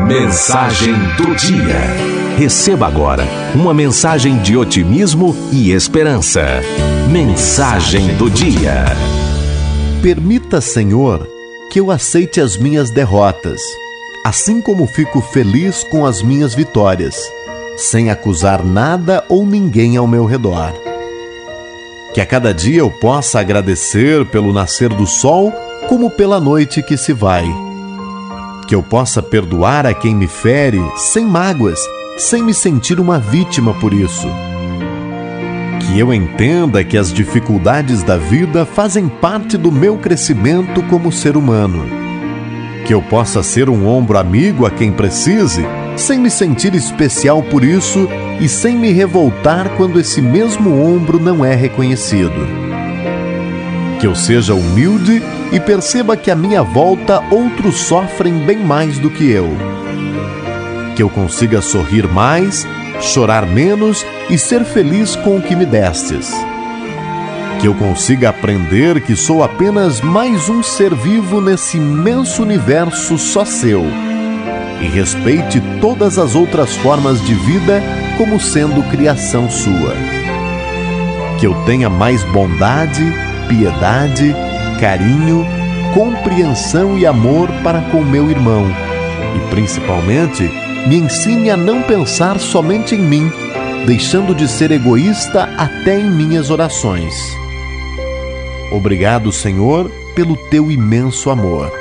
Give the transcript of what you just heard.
Mensagem do dia. Receba agora uma mensagem de otimismo e esperança. Mensagem do dia. Permita, Senhor, que eu aceite as minhas derrotas, assim como fico feliz com as minhas vitórias, sem acusar nada ou ninguém ao meu redor. Que a cada dia eu possa agradecer pelo nascer do sol, como pela noite que se vai que eu possa perdoar a quem me fere sem mágoas, sem me sentir uma vítima por isso. Que eu entenda que as dificuldades da vida fazem parte do meu crescimento como ser humano. Que eu possa ser um ombro amigo a quem precise, sem me sentir especial por isso e sem me revoltar quando esse mesmo ombro não é reconhecido. Que eu seja humilde e perceba que à minha volta outros sofrem bem mais do que eu. Que eu consiga sorrir mais, chorar menos e ser feliz com o que me destes. Que eu consiga aprender que sou apenas mais um ser vivo nesse imenso universo só seu. E respeite todas as outras formas de vida como sendo criação sua. Que eu tenha mais bondade, piedade, carinho, compreensão e amor para com meu irmão. E principalmente, me ensine a não pensar somente em mim, deixando de ser egoísta até em minhas orações. Obrigado, Senhor, pelo teu imenso amor.